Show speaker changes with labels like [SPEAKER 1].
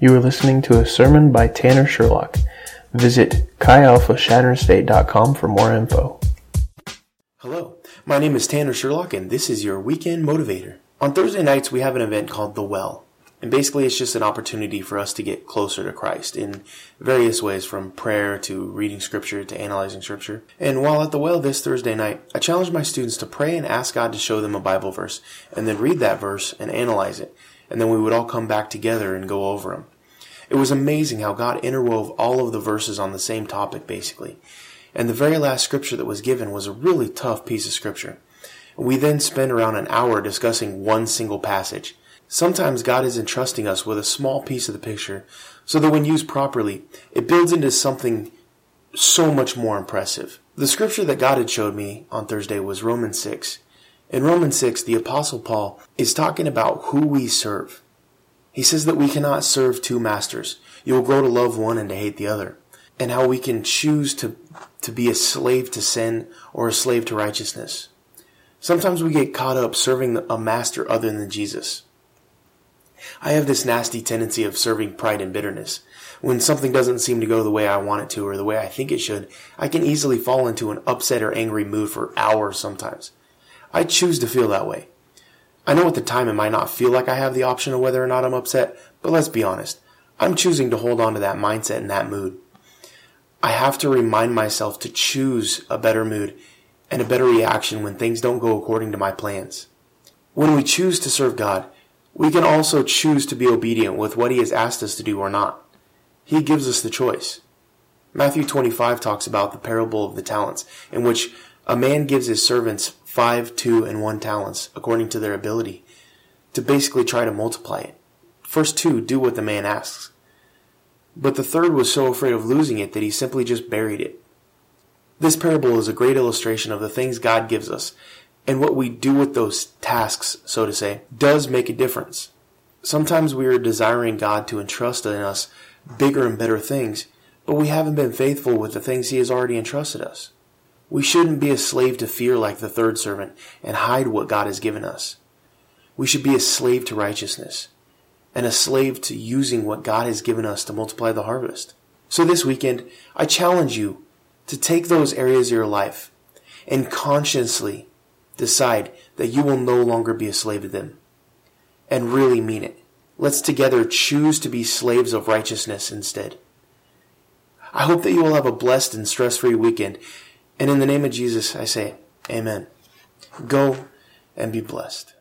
[SPEAKER 1] You are listening to a sermon by Tanner Sherlock. Visit chialphashatterstate.com for more info.
[SPEAKER 2] Hello, my name is Tanner Sherlock, and this is your weekend motivator. On Thursday nights, we have an event called The Well. And basically, it's just an opportunity for us to get closer to Christ in various ways, from prayer to reading scripture to analyzing scripture. And while at the well this Thursday night, I challenged my students to pray and ask God to show them a Bible verse, and then read that verse and analyze it. And then we would all come back together and go over them. It was amazing how God interwove all of the verses on the same topic, basically. And the very last scripture that was given was a really tough piece of scripture. We then spent around an hour discussing one single passage. Sometimes God is entrusting us with a small piece of the picture so that when used properly, it builds into something so much more impressive. The scripture that God had showed me on Thursday was Romans 6. In Romans 6, the apostle Paul is talking about who we serve. He says that we cannot serve two masters. You will grow to love one and to hate the other. And how we can choose to, to be a slave to sin or a slave to righteousness. Sometimes we get caught up serving a master other than Jesus. I have this nasty tendency of serving pride and bitterness. When something doesn't seem to go the way I want it to or the way I think it should, I can easily fall into an upset or angry mood for hours sometimes. I choose to feel that way. I know at the time it might not feel like I have the option of whether or not I'm upset, but let's be honest. I'm choosing to hold on to that mindset and that mood. I have to remind myself to choose a better mood and a better reaction when things don't go according to my plans. When we choose to serve God, we can also choose to be obedient with what He has asked us to do or not. He gives us the choice. Matthew 25 talks about the parable of the talents, in which a man gives his servants five, two, and one talents according to their ability to basically try to multiply it. First two do what the man asks. But the third was so afraid of losing it that he simply just buried it. This parable is a great illustration of the things God gives us and what we do with those tasks, so to say, does make a difference. Sometimes we are desiring God to entrust in us bigger and better things, but we haven't been faithful with the things He has already entrusted us. We shouldn't be a slave to fear like the third servant and hide what God has given us. We should be a slave to righteousness and a slave to using what God has given us to multiply the harvest. So this weekend, I challenge you to take those areas of your life and consciously decide that you will no longer be a slave to them and really mean it. Let's together choose to be slaves of righteousness instead. I hope that you will have a blessed and stress free weekend. And in the name of Jesus, I say, Amen. Go and be blessed.